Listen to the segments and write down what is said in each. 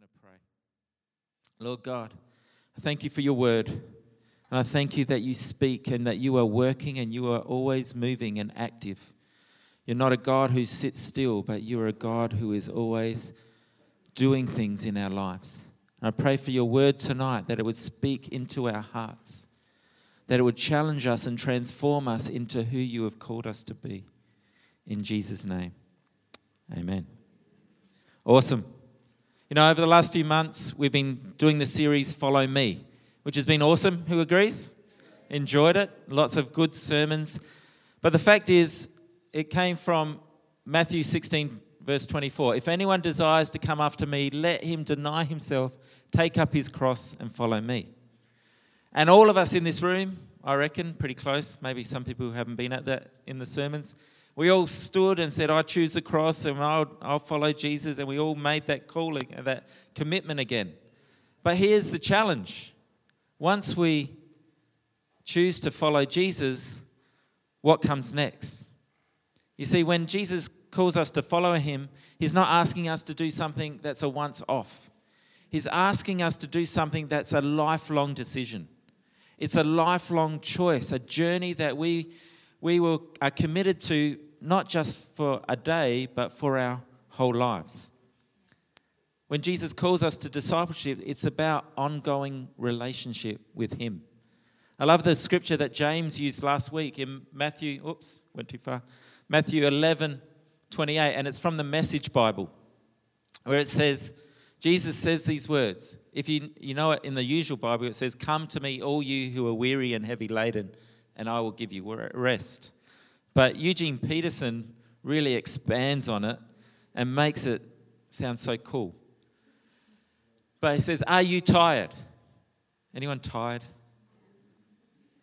going to pray. Lord God, I thank you for your word. And I thank you that you speak and that you are working and you are always moving and active. You're not a God who sits still, but you are a God who is always doing things in our lives. And I pray for your word tonight that it would speak into our hearts, that it would challenge us and transform us into who you have called us to be. In Jesus' name, amen. Awesome. You know, over the last few months, we've been doing the series Follow Me, which has been awesome. Who agrees? Enjoyed it. Lots of good sermons. But the fact is, it came from Matthew 16, verse 24. If anyone desires to come after me, let him deny himself, take up his cross, and follow me. And all of us in this room, I reckon, pretty close, maybe some people who haven't been at that in the sermons, we all stood and said, I choose the cross and I'll, I'll follow Jesus. And we all made that calling, and that commitment again. But here's the challenge once we choose to follow Jesus, what comes next? You see, when Jesus calls us to follow him, he's not asking us to do something that's a once off. He's asking us to do something that's a lifelong decision. It's a lifelong choice, a journey that we, we will, are committed to not just for a day, but for our whole lives. When Jesus calls us to discipleship, it's about ongoing relationship with Him. I love the scripture that James used last week in Matthew, oops, went too far. Matthew 11, 28, and it's from the Message Bible, where it says, Jesus says these words. If you, you know it in the usual Bible, it says, Come to me, all you who are weary and heavy laden, and I will give you rest. But Eugene Peterson really expands on it and makes it sound so cool. But he says, Are you tired? Anyone tired?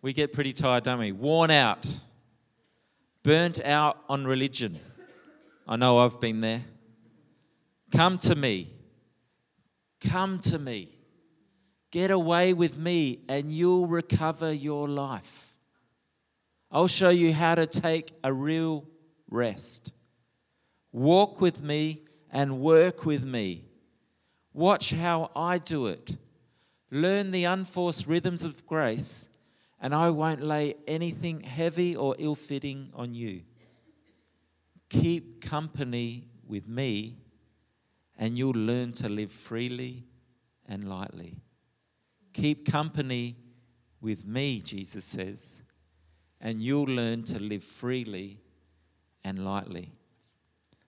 We get pretty tired, don't we? Worn out, burnt out on religion. I know I've been there. Come to me. Come to me. Get away with me, and you'll recover your life. I'll show you how to take a real rest. Walk with me and work with me. Watch how I do it. Learn the unforced rhythms of grace, and I won't lay anything heavy or ill fitting on you. Keep company with me, and you'll learn to live freely and lightly. Keep company with me, Jesus says and you'll learn to live freely and lightly.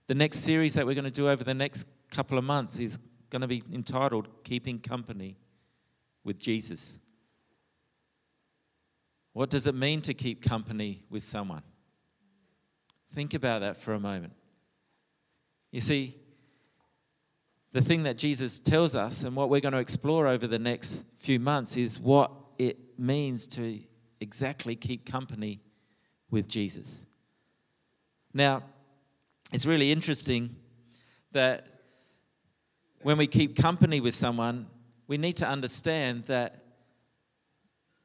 The next series that we're going to do over the next couple of months is going to be entitled Keeping Company with Jesus. What does it mean to keep company with someone? Think about that for a moment. You see, the thing that Jesus tells us and what we're going to explore over the next few months is what it means to exactly keep company with Jesus. Now, it's really interesting that when we keep company with someone, we need to understand that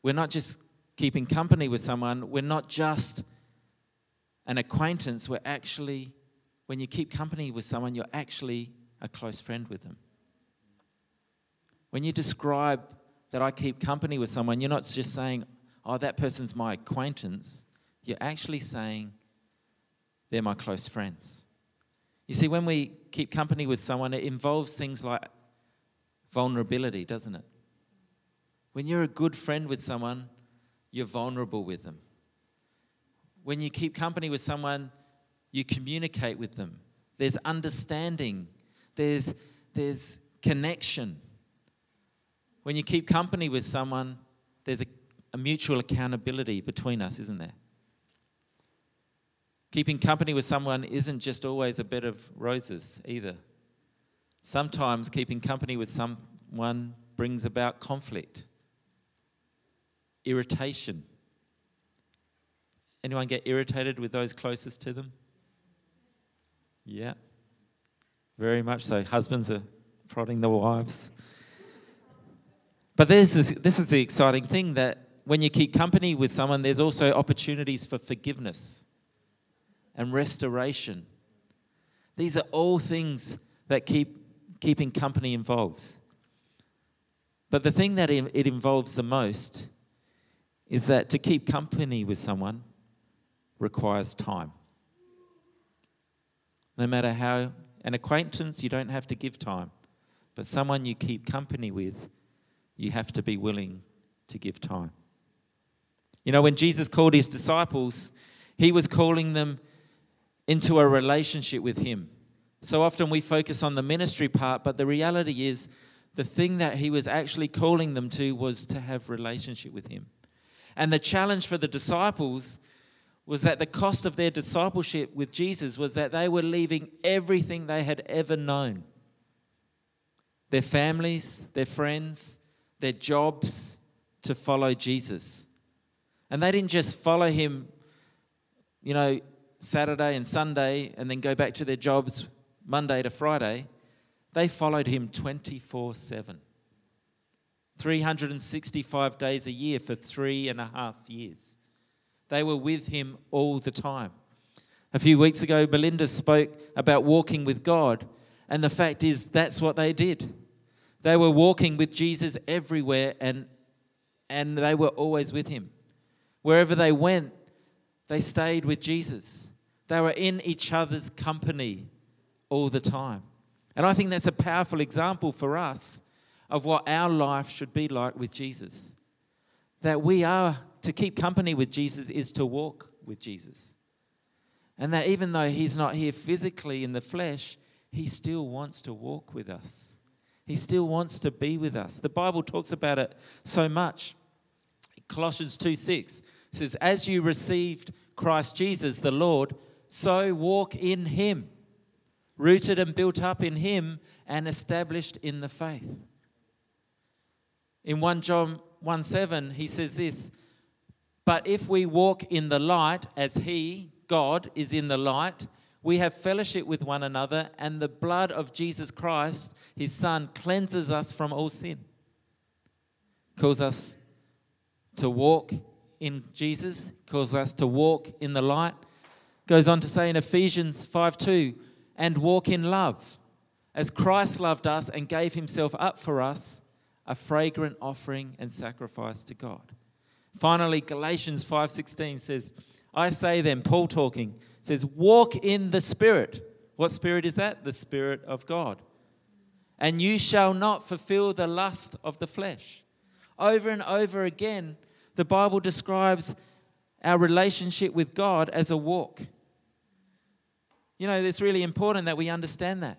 we're not just keeping company with someone, we're not just an acquaintance, we're actually, when you keep company with someone, you're actually a close friend with them. When you describe that I keep company with someone, you're not just saying, oh, that person's my acquaintance, you're actually saying they're my close friends. You see, when we keep company with someone, it involves things like vulnerability, doesn't it? When you're a good friend with someone, you're vulnerable with them. When you keep company with someone, you communicate with them. There's understanding, there's, there's connection. When you keep company with someone, there's a a mutual accountability between us, isn't there? Keeping company with someone isn't just always a bed of roses either. Sometimes keeping company with someone brings about conflict, irritation. Anyone get irritated with those closest to them? Yeah, very much so. Husbands are prodding the wives. But this is, this is the exciting thing that when you keep company with someone, there's also opportunities for forgiveness and restoration. These are all things that keep keeping company involves. But the thing that it involves the most is that to keep company with someone requires time. No matter how, an acquaintance, you don't have to give time. But someone you keep company with, you have to be willing to give time. You know, when Jesus called his disciples, he was calling them into a relationship with him. So often we focus on the ministry part, but the reality is the thing that he was actually calling them to was to have relationship with him. And the challenge for the disciples was that the cost of their discipleship with Jesus was that they were leaving everything they had ever known their families, their friends, their jobs to follow Jesus. And they didn't just follow him, you know, Saturday and Sunday and then go back to their jobs Monday to Friday. They followed him 24 7. 365 days a year for three and a half years. They were with him all the time. A few weeks ago, Belinda spoke about walking with God, and the fact is, that's what they did. They were walking with Jesus everywhere, and, and they were always with him. Wherever they went, they stayed with Jesus. They were in each other's company all the time. And I think that's a powerful example for us of what our life should be like with Jesus. That we are to keep company with Jesus is to walk with Jesus. And that even though he's not here physically in the flesh, he still wants to walk with us. He still wants to be with us. The Bible talks about it so much. Colossians 2 6 says, As you received Christ Jesus the Lord, so walk in him, rooted and built up in him and established in the faith. In 1 John 1 7, he says this But if we walk in the light as he, God, is in the light, we have fellowship with one another, and the blood of Jesus Christ, his Son, cleanses us from all sin. Calls us to walk in Jesus, calls us to walk in the light. Goes on to say in Ephesians 5 2, and walk in love, as Christ loved us and gave himself up for us a fragrant offering and sacrifice to God. Finally, Galatians 5:16 says, I say then, Paul talking, says, walk in the Spirit. What Spirit is that? The Spirit of God. And you shall not fulfill the lust of the flesh. Over and over again, the Bible describes our relationship with God as a walk. You know, it's really important that we understand that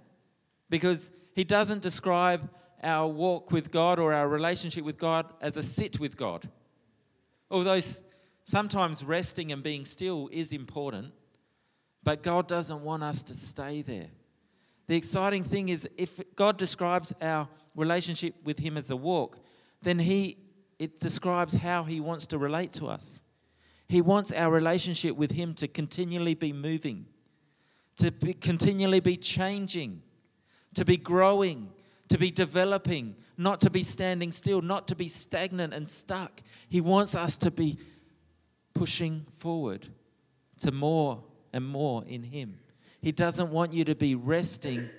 because He doesn't describe our walk with God or our relationship with God as a sit with God. Although sometimes resting and being still is important, but God doesn't want us to stay there. The exciting thing is if God describes our relationship with him as a walk, then he it describes how he wants to relate to us. He wants our relationship with him to continually be moving, to be, continually be changing, to be growing, to be developing, not to be standing still, not to be stagnant and stuck. He wants us to be pushing forward to more and more in Him. He doesn't want you to be resting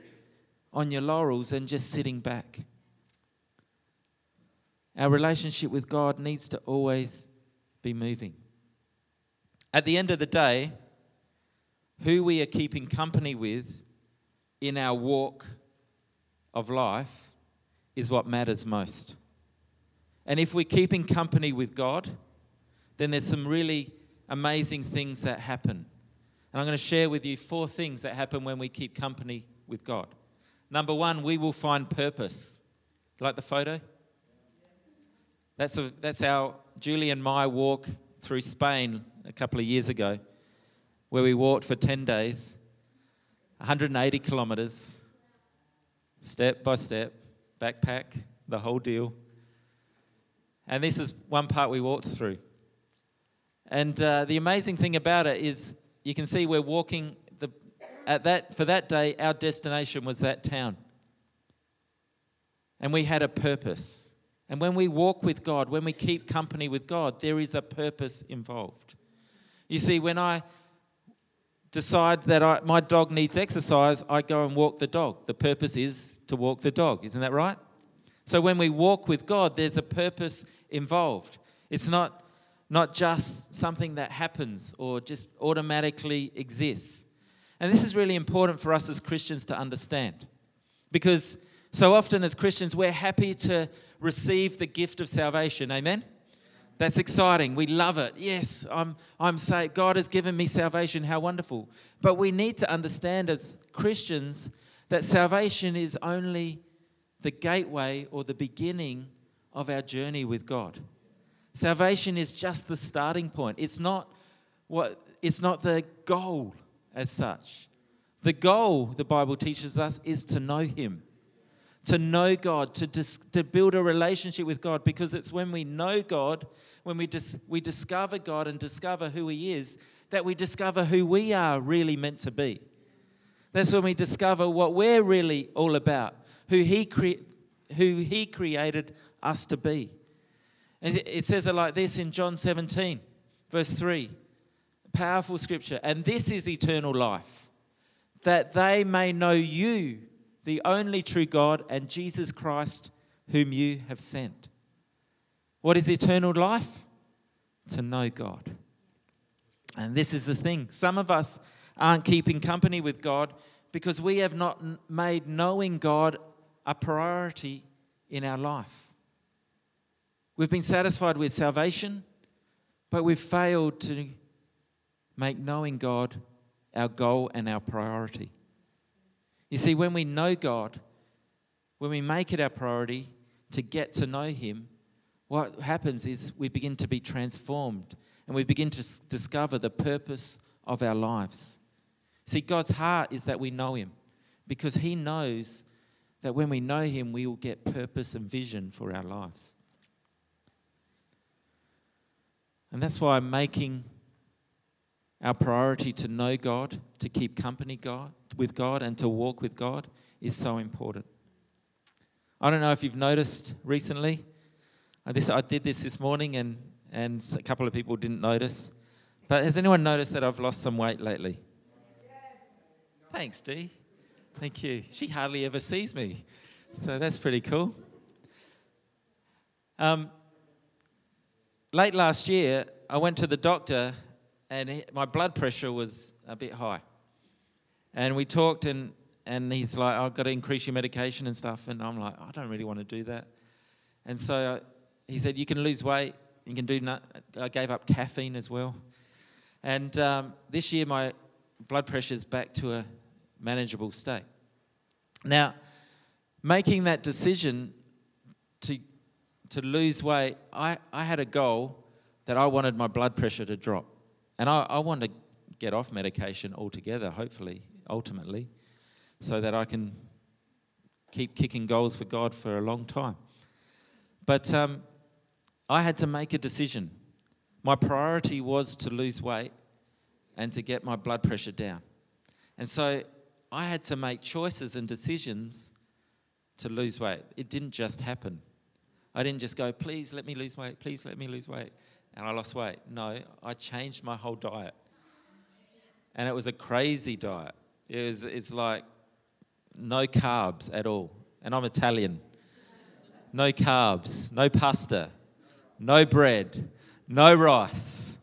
on your laurels and just sitting back. Our relationship with God needs to always be moving. At the end of the day, who we are keeping company with in our walk of life is what matters most. And if we're keeping company with God, then there's some really amazing things that happen. And I'm going to share with you four things that happen when we keep company with God. Number one, we will find purpose. Like the photo? That's, a, that's our Julie and my walk through Spain a couple of years ago, where we walked for 10 days, 180 kilometers, step by step, backpack, the whole deal. And this is one part we walked through. And uh, the amazing thing about it is you can see we're walking the, at that for that day our destination was that town. And we had a purpose. And when we walk with God, when we keep company with God, there is a purpose involved. You see, when I decide that I, my dog needs exercise, I go and walk the dog. The purpose is to walk the dog. Isn't that right? So when we walk with God, there's a purpose involved. It's not, not just something that happens or just automatically exists. And this is really important for us as Christians to understand. Because so often as Christians, we're happy to receive the gift of salvation. Amen? That's exciting. We love it. Yes, I'm, I'm saying God has given me salvation. How wonderful. But we need to understand as Christians that salvation is only the gateway or the beginning of our journey with God. Salvation is just the starting point. It's not what it's not the goal as such. The goal, the Bible teaches us, is to know Him, to know God, to, dis- to build a relationship with God, because it's when we know God, when we, dis- we discover God and discover who He is, that we discover who we are really meant to be. That's when we discover what we're really all about, who He, cre- who he created us to be. And it says it like this in John 17, verse 3 powerful scripture. And this is eternal life, that they may know you, the only true God, and Jesus Christ, whom you have sent. What is eternal life? To know God. And this is the thing some of us aren't keeping company with God because we have not made knowing God a priority in our life. We've been satisfied with salvation, but we've failed to make knowing God our goal and our priority. You see, when we know God, when we make it our priority to get to know Him, what happens is we begin to be transformed and we begin to discover the purpose of our lives. See, God's heart is that we know Him because He knows that when we know Him, we will get purpose and vision for our lives. And that's why I'm making our priority to know God, to keep company God, with God, and to walk with God is so important. I don't know if you've noticed recently. I, this, I did this this morning, and, and a couple of people didn't notice. But has anyone noticed that I've lost some weight lately? Thanks, Dee. Thank you. She hardly ever sees me, so that's pretty cool. Um, late last year, I went to the doctor and he, my blood pressure was a bit high. And we talked, and, and he's like, I've got to increase your medication and stuff. And I'm like, I don't really want to do that. And so he said, You can lose weight. You can do. I gave up caffeine as well. And um, this year, my blood pressure is back to a manageable state. Now, making that decision to, to lose weight, I, I had a goal that I wanted my blood pressure to drop. And I, I want to get off medication altogether, hopefully, ultimately, so that I can keep kicking goals for God for a long time. But um, I had to make a decision. My priority was to lose weight and to get my blood pressure down. And so I had to make choices and decisions to lose weight. It didn't just happen. I didn't just go, please let me lose weight, please let me lose weight and I lost weight. No, I changed my whole diet. And it was a crazy diet. It was, it's like no carbs at all. And I'm Italian. No carbs, no pasta, no bread, no rice.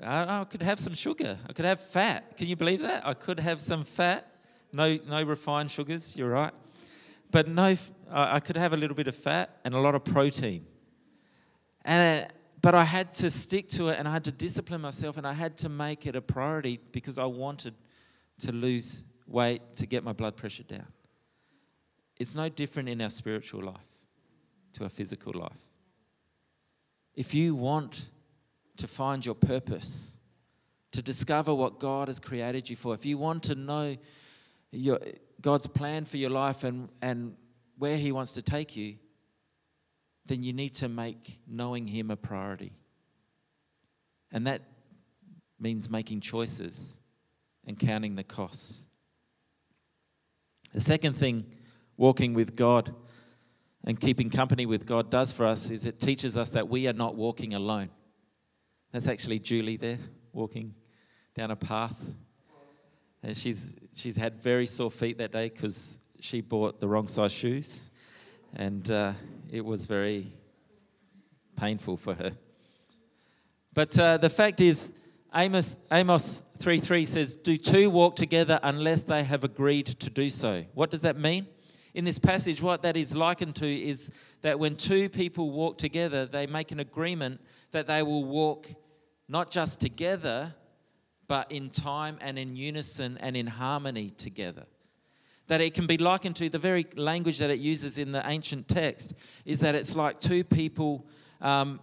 I, could have some sugar. I could have fat. Can you believe that? I could have some fat. No, no refined sugars, you're right. But no, I could have a little bit of fat and a lot of protein. And, uh, but I had to stick to it and I had to discipline myself and I had to make it a priority because I wanted to lose weight to get my blood pressure down. It's no different in our spiritual life to our physical life. If you want to find your purpose, to discover what God has created you for, if you want to know your, God's plan for your life and, and where He wants to take you, then you need to make knowing Him a priority. And that means making choices and counting the costs. The second thing walking with God and keeping company with God does for us is it teaches us that we are not walking alone. That's actually Julie there walking down a path. And she's, she's had very sore feet that day because she bought the wrong size shoes, and uh, it was very painful for her. But uh, the fact is, Amos, Amos 3:3 says, Do two walk together unless they have agreed to do so? What does that mean? In this passage, what that is likened to is that when two people walk together, they make an agreement that they will walk not just together, but in time and in unison and in harmony together. That it can be likened to the very language that it uses in the ancient text is that it's like two people, um,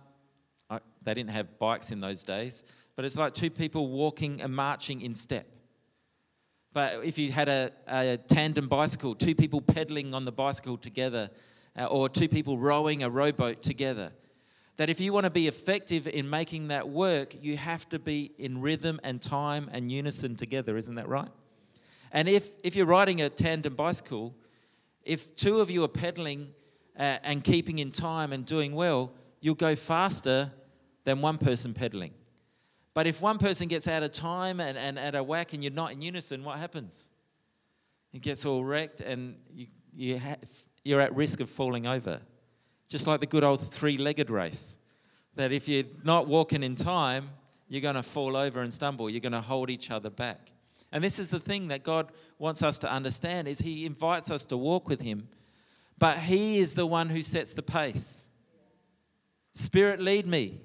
they didn't have bikes in those days, but it's like two people walking and marching in step. But if you had a, a tandem bicycle, two people pedaling on the bicycle together, uh, or two people rowing a rowboat together, that if you want to be effective in making that work, you have to be in rhythm and time and unison together, isn't that right? And if, if you're riding a tandem bicycle, if two of you are pedaling uh, and keeping in time and doing well, you'll go faster than one person pedaling. But if one person gets out of time and, and at a whack and you're not in unison, what happens? It gets all wrecked and you, you ha- you're at risk of falling over. Just like the good old three legged race. That if you're not walking in time, you're going to fall over and stumble. You're going to hold each other back. And this is the thing that God wants us to understand is he invites us to walk with him, but he is the one who sets the pace. Spirit lead me.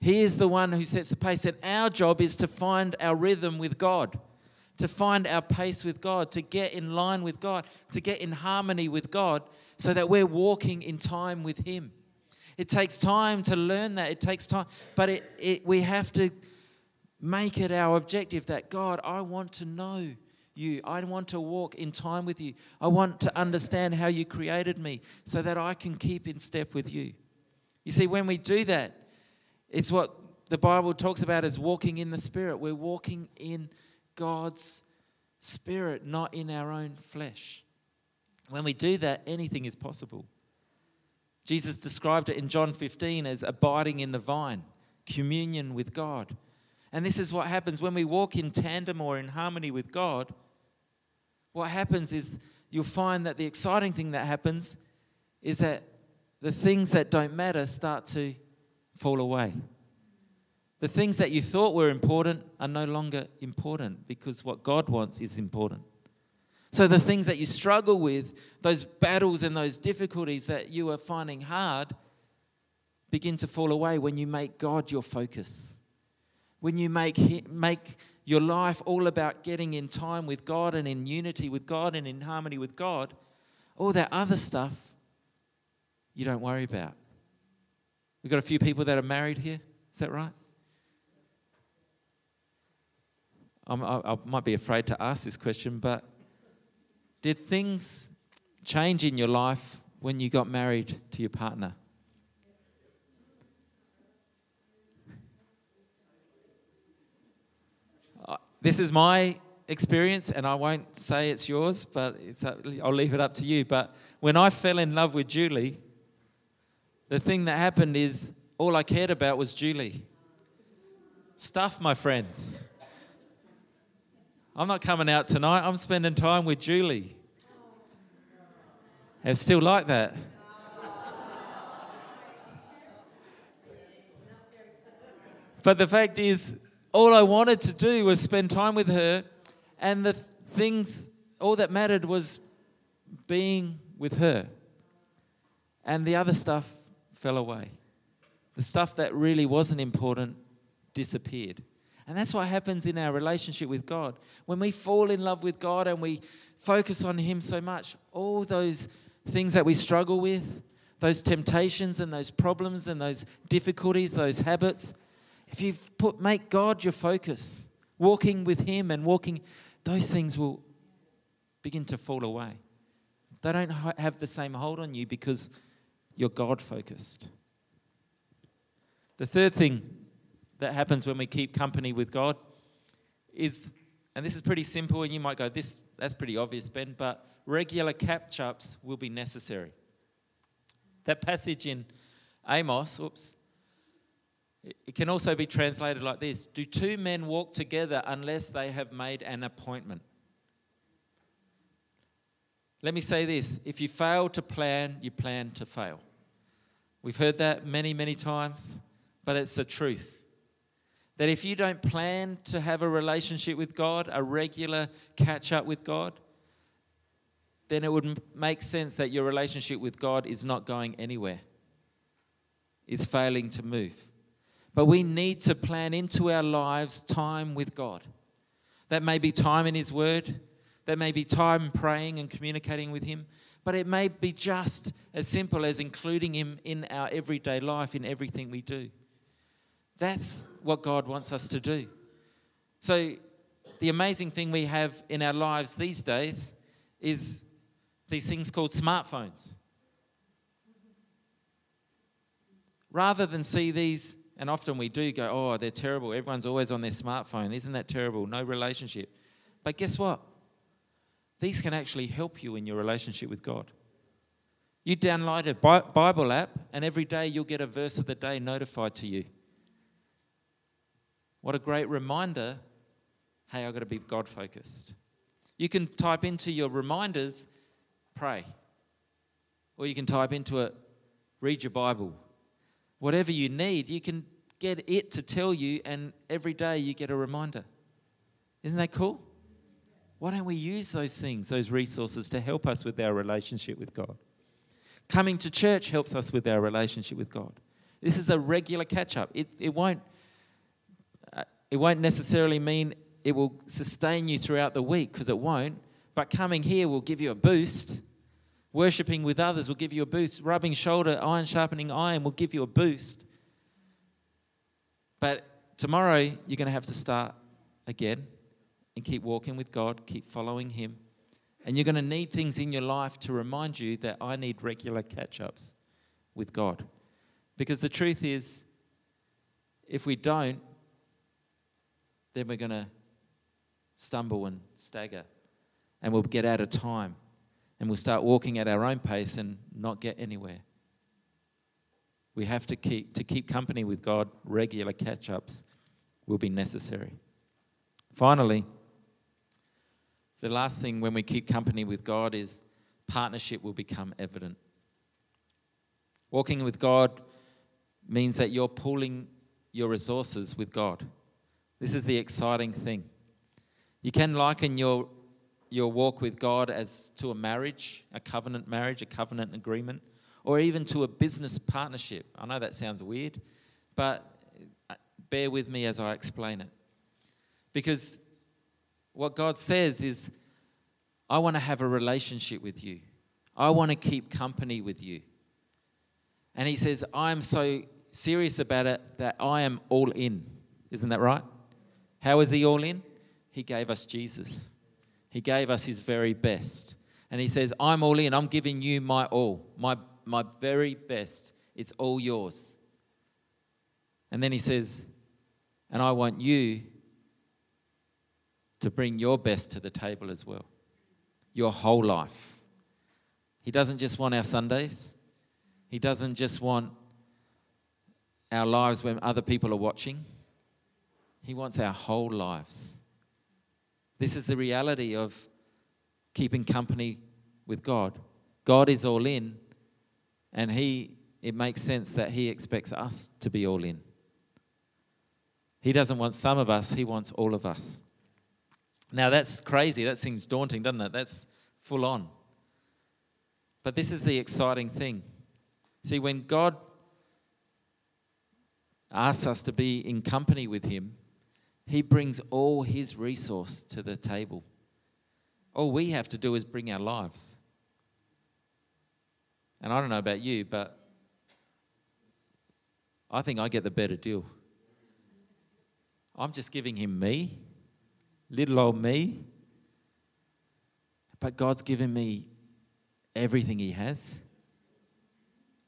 He is the one who sets the pace and our job is to find our rhythm with God to find our pace with God, to get in line with God, to get in harmony with God, so that we're walking in time with Him. It takes time to learn that. It takes time, but it, it, we have to make it our objective that God, I want to know you. I want to walk in time with you. I want to understand how you created me so that I can keep in step with you. You see, when we do that, it's what the Bible talks about as walking in the Spirit. We're walking in God's Spirit, not in our own flesh. When we do that, anything is possible. Jesus described it in John 15 as abiding in the vine, communion with God. And this is what happens when we walk in tandem or in harmony with God. What happens is you'll find that the exciting thing that happens is that the things that don't matter start to fall away. The things that you thought were important are no longer important because what God wants is important. So the things that you struggle with, those battles and those difficulties that you are finding hard, begin to fall away when you make God your focus. When you make, make your life all about getting in time with God and in unity with God and in harmony with God, all that other stuff you don't worry about. We've got a few people that are married here. Is that right? I, I might be afraid to ask this question, but did things change in your life when you got married to your partner? This is my experience, and I won't say it's yours, but it's, I'll leave it up to you. But when I fell in love with Julie, the thing that happened is all I cared about was Julie. Stuff, my friends. I'm not coming out tonight. I'm spending time with Julie. It's still like that. But the fact is, all I wanted to do was spend time with her, and the things, all that mattered was being with her. And the other stuff fell away. The stuff that really wasn't important disappeared. And that's what happens in our relationship with God. When we fall in love with God and we focus on Him so much, all those things that we struggle with, those temptations and those problems and those difficulties, those habits, if you put make God your focus, walking with Him and walking, those things will begin to fall away. They don't have the same hold on you because you're God focused. The third thing that happens when we keep company with God is, and this is pretty simple, and you might go, this that's pretty obvious, Ben, but regular catch ups will be necessary. That passage in Amos, oops, it can also be translated like this Do two men walk together unless they have made an appointment? Let me say this if you fail to plan, you plan to fail. We've heard that many, many times, but it's the truth. That if you don't plan to have a relationship with God, a regular catch up with God, then it would make sense that your relationship with God is not going anywhere, it's failing to move. But we need to plan into our lives time with God. That may be time in His Word, that may be time praying and communicating with Him, but it may be just as simple as including Him in our everyday life, in everything we do. That's what God wants us to do. So, the amazing thing we have in our lives these days is these things called smartphones. Rather than see these, and often we do go, oh, they're terrible. Everyone's always on their smartphone. Isn't that terrible? No relationship. But guess what? These can actually help you in your relationship with God. You download a Bible app, and every day you'll get a verse of the day notified to you. What a great reminder hey, I've got to be God focused. You can type into your reminders, pray. Or you can type into it, read your Bible. Whatever you need, you can get it to tell you, and every day you get a reminder. Isn't that cool? Why don't we use those things, those resources, to help us with our relationship with God? Coming to church helps us with our relationship with God. This is a regular catch up. It, it won't uh, it won't necessarily mean it will sustain you throughout the week because it won't. But coming here will give you a boost. Worshipping with others will give you a boost. Rubbing shoulder, iron sharpening iron will give you a boost. But tomorrow, you're going to have to start again and keep walking with God, keep following Him. And you're going to need things in your life to remind you that I need regular catch ups with God. Because the truth is, if we don't, then we're going to stumble and stagger and we'll get out of time and we'll start walking at our own pace and not get anywhere. We have to keep to keep company with God, regular catch-ups will be necessary. Finally, the last thing when we keep company with God is partnership will become evident. Walking with God means that you're pooling your resources with God. This is the exciting thing. You can liken your, your walk with God as to a marriage, a covenant marriage, a covenant agreement, or even to a business partnership. I know that sounds weird, but bear with me as I explain it. Because what God says is, I want to have a relationship with you. I want to keep company with you. And He says, I'm so serious about it that I am all in. Isn't that right? How is he all in? He gave us Jesus. He gave us his very best. And he says, I'm all in. I'm giving you my all, my, my very best. It's all yours. And then he says, and I want you to bring your best to the table as well, your whole life. He doesn't just want our Sundays, He doesn't just want our lives when other people are watching. He wants our whole lives. This is the reality of keeping company with God. God is all in, and He it makes sense that He expects us to be all in. He doesn't want some of us, He wants all of us. Now that's crazy. That seems daunting, doesn't it? That's full on. But this is the exciting thing. See, when God asks us to be in company with Him, he brings all His resource to the table. All we have to do is bring our lives. And I don't know about you, but I think I get the better deal. I'm just giving him me, little old me. But God's given me everything he has.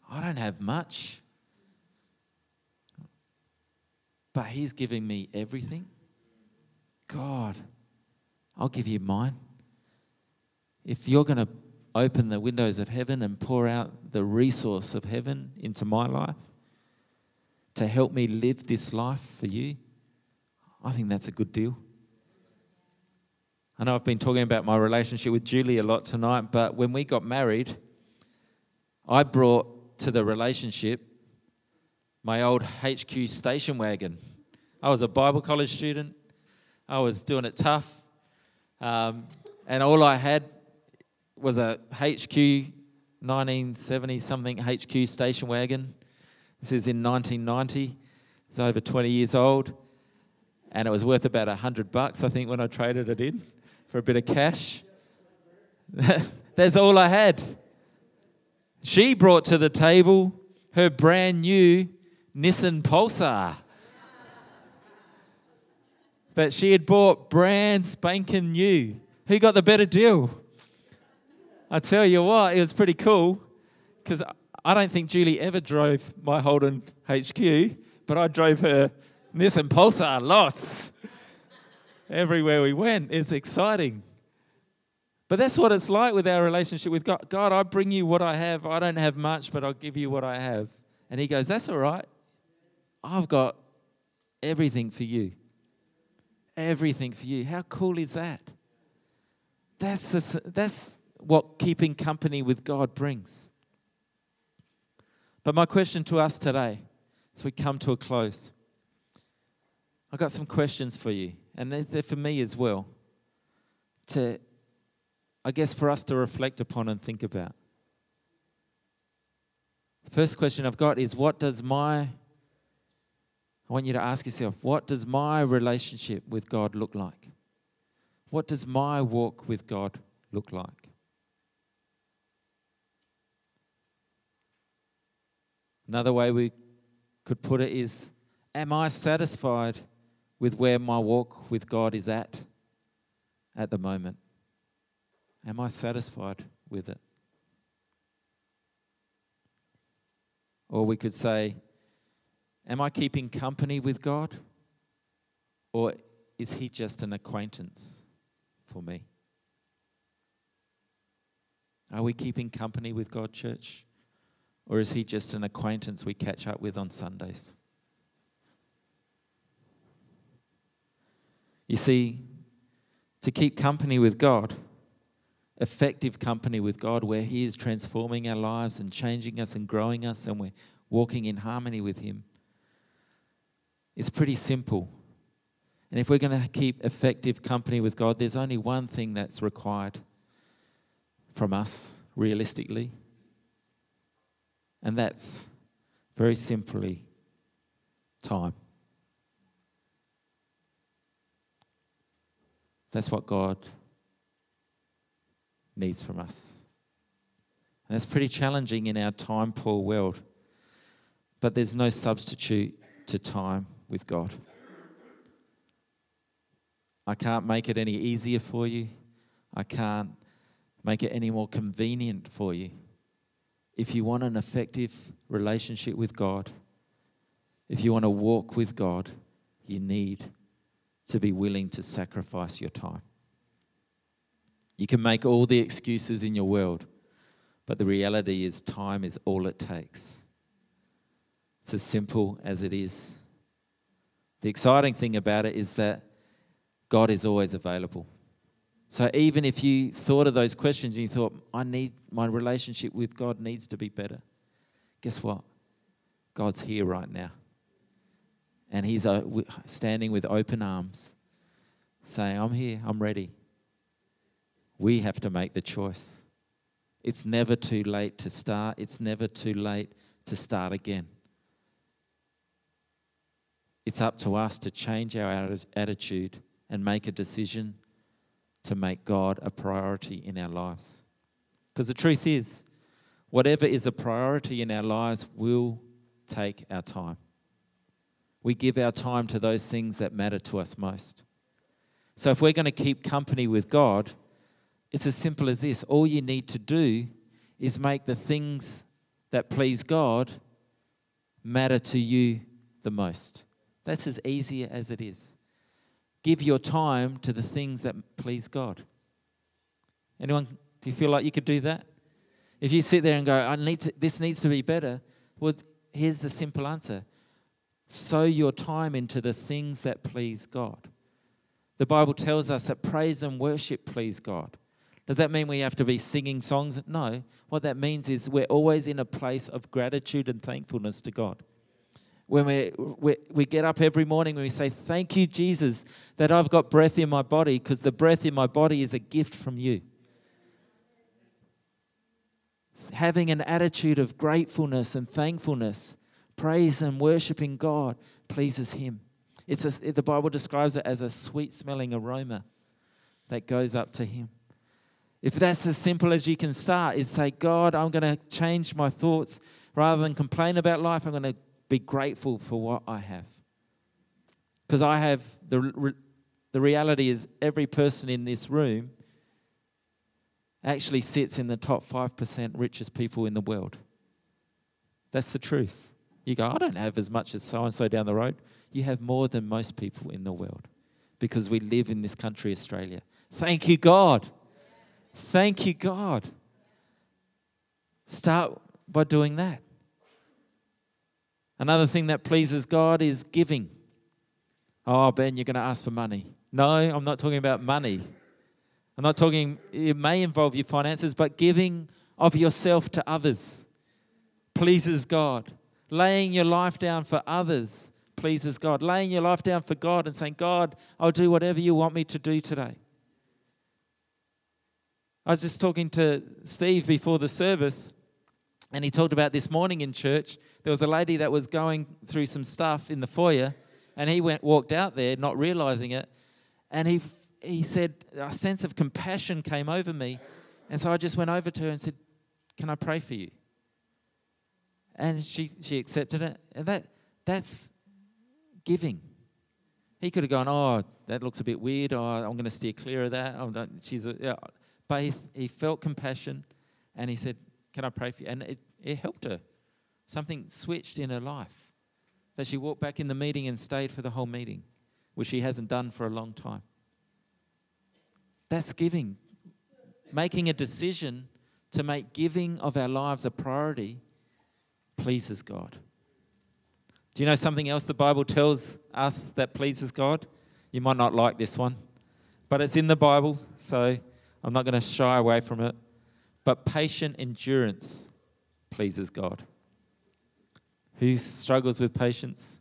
I don't have much. But He's giving me everything. God, I'll give you mine. If you're going to open the windows of heaven and pour out the resource of heaven into my life to help me live this life for you, I think that's a good deal. I know I've been talking about my relationship with Julie a lot tonight, but when we got married, I brought to the relationship my old HQ station wagon. I was a Bible college student. I was doing it tough. Um, and all I had was a HQ 1970 something HQ station wagon. This is in 1990. It's over 20 years old. And it was worth about 100 bucks, I think, when I traded it in for a bit of cash. That's all I had. She brought to the table her brand new Nissan Pulsar But she had bought brand spanking new. Who got the better deal? I tell you what, it was pretty cool because I don't think Julie ever drove my Holden HQ, but I drove her Nissan Pulsar lots everywhere we went. It's exciting. But that's what it's like with our relationship with God. God, I bring you what I have. I don't have much, but I'll give you what I have. And He goes, That's all right. I've got everything for you. Everything for you. How cool is that? That's, the, that's what keeping company with God brings. But my question to us today, as we come to a close, I've got some questions for you and they're for me as well, to, I guess, for us to reflect upon and think about. First question I've got is what does my, I want you to ask yourself, what does my relationship with God look like? What does my walk with God look like? Another way we could put it is Am I satisfied with where my walk with God is at at the moment? Am I satisfied with it? Or we could say, Am I keeping company with God? Or is He just an acquaintance for me? Are we keeping company with God, church? Or is He just an acquaintance we catch up with on Sundays? You see, to keep company with God, effective company with God, where He is transforming our lives and changing us and growing us, and we're walking in harmony with Him, it's pretty simple. And if we're going to keep effective company with God, there's only one thing that's required from us, realistically, and that's very simply time. That's what God needs from us. And that's pretty challenging in our time poor world. But there's no substitute to time with God. I can't make it any easier for you. I can't make it any more convenient for you. If you want an effective relationship with God, if you want to walk with God, you need to be willing to sacrifice your time. You can make all the excuses in your world, but the reality is, time is all it takes. It's as simple as it is. The exciting thing about it is that God is always available. So even if you thought of those questions and you thought, I need my relationship with God needs to be better, guess what? God's here right now and he's uh, standing with open arms, saying, I'm here, I'm ready. We have to make the choice. It's never too late to start, it's never too late to start again. It's up to us to change our attitude and make a decision to make God a priority in our lives. Because the truth is, whatever is a priority in our lives will take our time. We give our time to those things that matter to us most. So if we're going to keep company with God, it's as simple as this. All you need to do is make the things that please God matter to you the most. That's as easy as it is. Give your time to the things that please God. Anyone, do you feel like you could do that? If you sit there and go, I need to, this needs to be better, well, here's the simple answer sow your time into the things that please God. The Bible tells us that praise and worship please God. Does that mean we have to be singing songs? No. What that means is we're always in a place of gratitude and thankfulness to God. When we, we, we get up every morning and we say, Thank you, Jesus, that I've got breath in my body, because the breath in my body is a gift from you. Having an attitude of gratefulness and thankfulness, praise and worshiping God pleases Him. It's a, the Bible describes it as a sweet smelling aroma that goes up to Him. If that's as simple as you can start, is say, God, I'm going to change my thoughts. Rather than complain about life, I'm going to be grateful for what I have. Because I have, the, the reality is, every person in this room actually sits in the top 5% richest people in the world. That's the truth. You go, I don't have as much as so and so down the road you have more than most people in the world because we live in this country, Australia. Thank you, God. Thank you, God. Start by doing that. Another thing that pleases God is giving. Oh, Ben, you're going to ask for money. No, I'm not talking about money. I'm not talking, it may involve your finances, but giving of yourself to others pleases God. Laying your life down for others pleases God. Laying your life down for God and saying, God, I'll do whatever you want me to do today. I was just talking to Steve before the service, and he talked about this morning in church. There was a lady that was going through some stuff in the foyer, and he went walked out there, not realizing it, and he he said a sense of compassion came over me, and so I just went over to her and said, "Can I pray for you?" And she she accepted it, and that that's giving. He could have gone, oh, that looks a bit weird. Oh, I'm going to steer clear of that. Oh, she's a, yeah. But he, he felt compassion and he said, can I pray for you? And it, it helped her. Something switched in her life. That she walked back in the meeting and stayed for the whole meeting, which she hasn't done for a long time. That's giving. Making a decision to make giving of our lives a priority pleases God. Do you know something else the Bible tells us that pleases God? You might not like this one, but it's in the Bible, so I'm not going to shy away from it. But patient endurance pleases God. Who struggles with patience?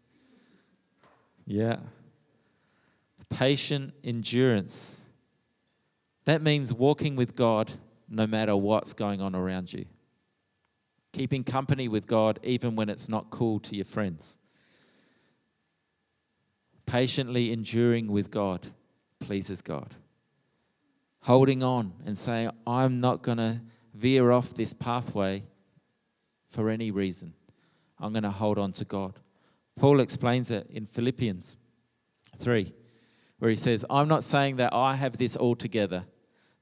Yeah. Patient endurance. That means walking with God no matter what's going on around you. Keeping company with God even when it's not cool to your friends patiently enduring with God pleases God. Holding on and saying, I'm not going to veer off this pathway for any reason. I'm going to hold on to God. Paul explains it in Philippians 3, where he says, I'm not saying that I have this all together,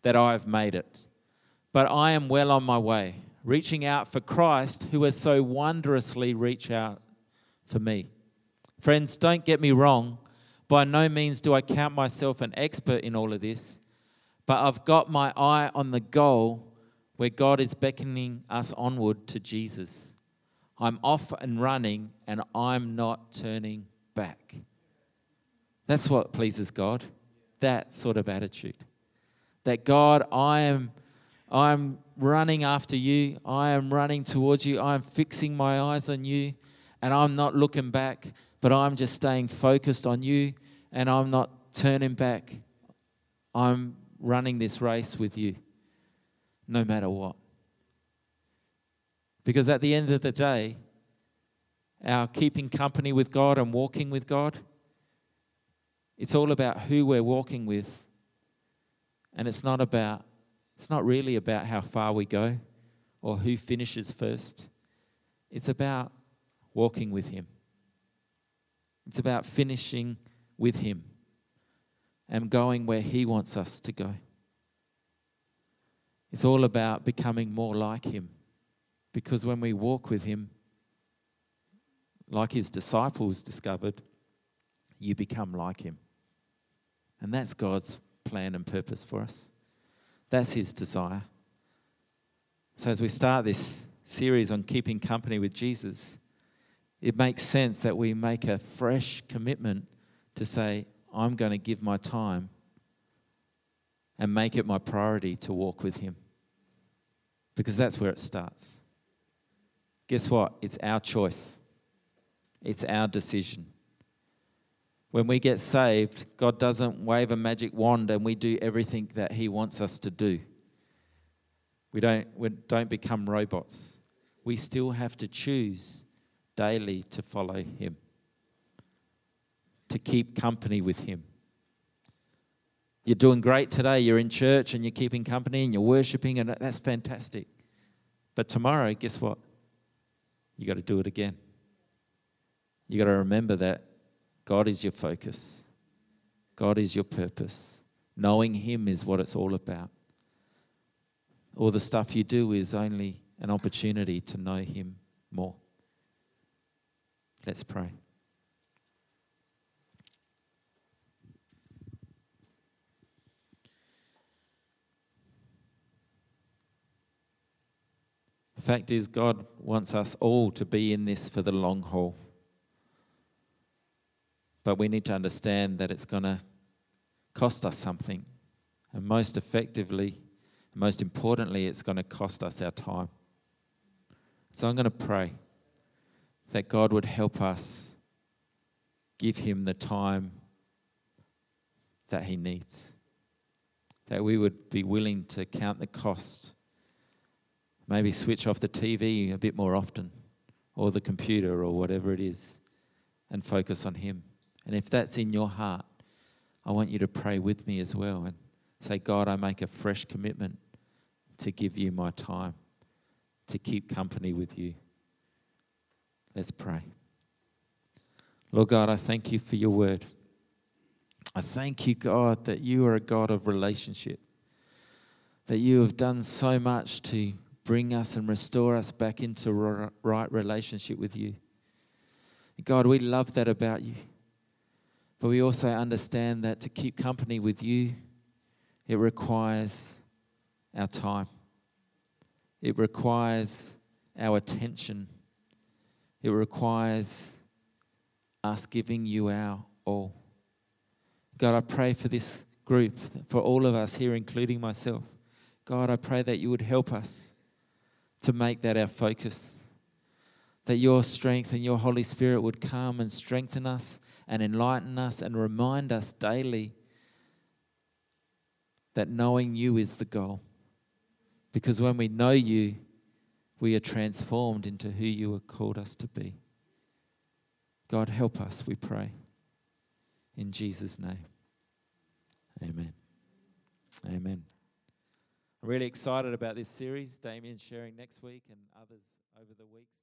that I have made it, but I am well on my way, reaching out for Christ who has so wondrously reached out for me. Friends, don't get me wrong. By no means do I count myself an expert in all of this, but I've got my eye on the goal where God is beckoning us onward to Jesus. I'm off and running, and I'm not turning back. That's what pleases God. That sort of attitude. That God, I am I'm running after you. I am running towards you. I am fixing my eyes on you and I'm not looking back, but I'm just staying focused on you and I'm not turning back. I'm running this race with you no matter what. Because at the end of the day, our keeping company with God and walking with God, it's all about who we're walking with. And it's not about it's not really about how far we go or who finishes first. It's about walking with Him. It's about finishing with Him and going where He wants us to go. It's all about becoming more like Him because when we walk with Him, like His disciples discovered, you become like Him. And that's God's plan and purpose for us. That's His desire. So, as we start this series on keeping company with Jesus, it makes sense that we make a fresh commitment to say, I'm going to give my time and make it my priority to walk with Him. Because that's where it starts. Guess what? It's our choice, it's our decision. When we get saved, God doesn't wave a magic wand and we do everything that He wants us to do. We don't, we don't become robots. We still have to choose daily to follow Him, to keep company with Him. You're doing great today. You're in church and you're keeping company and you're worshiping, and that's fantastic. But tomorrow, guess what? You got to do it again. You got to remember that God is your focus, God is your purpose. Knowing Him is what it's all about. All the stuff you do is only an opportunity to know Him more. Let's pray. Fact is, God wants us all to be in this for the long haul. But we need to understand that it's going to cost us something. And most effectively, most importantly, it's going to cost us our time. So I'm going to pray that God would help us give Him the time that He needs. That we would be willing to count the cost. Maybe switch off the TV a bit more often, or the computer, or whatever it is, and focus on Him. And if that's in your heart, I want you to pray with me as well and say, God, I make a fresh commitment to give you my time, to keep company with you. Let's pray. Lord God, I thank you for your word. I thank you, God, that you are a God of relationship, that you have done so much to bring us and restore us back into right relationship with you. God, we love that about you. But we also understand that to keep company with you, it requires our time, it requires our attention, it requires us giving you our all. God, I pray for this group, for all of us here, including myself. God, I pray that you would help us to make that our focus. That your strength and your Holy Spirit would come and strengthen us and enlighten us and remind us daily that knowing you is the goal. Because when we know you, we are transformed into who you have called us to be. God, help us, we pray. In Jesus' name. Amen. Amen. Really excited about this series. Damien sharing next week and others over the weeks.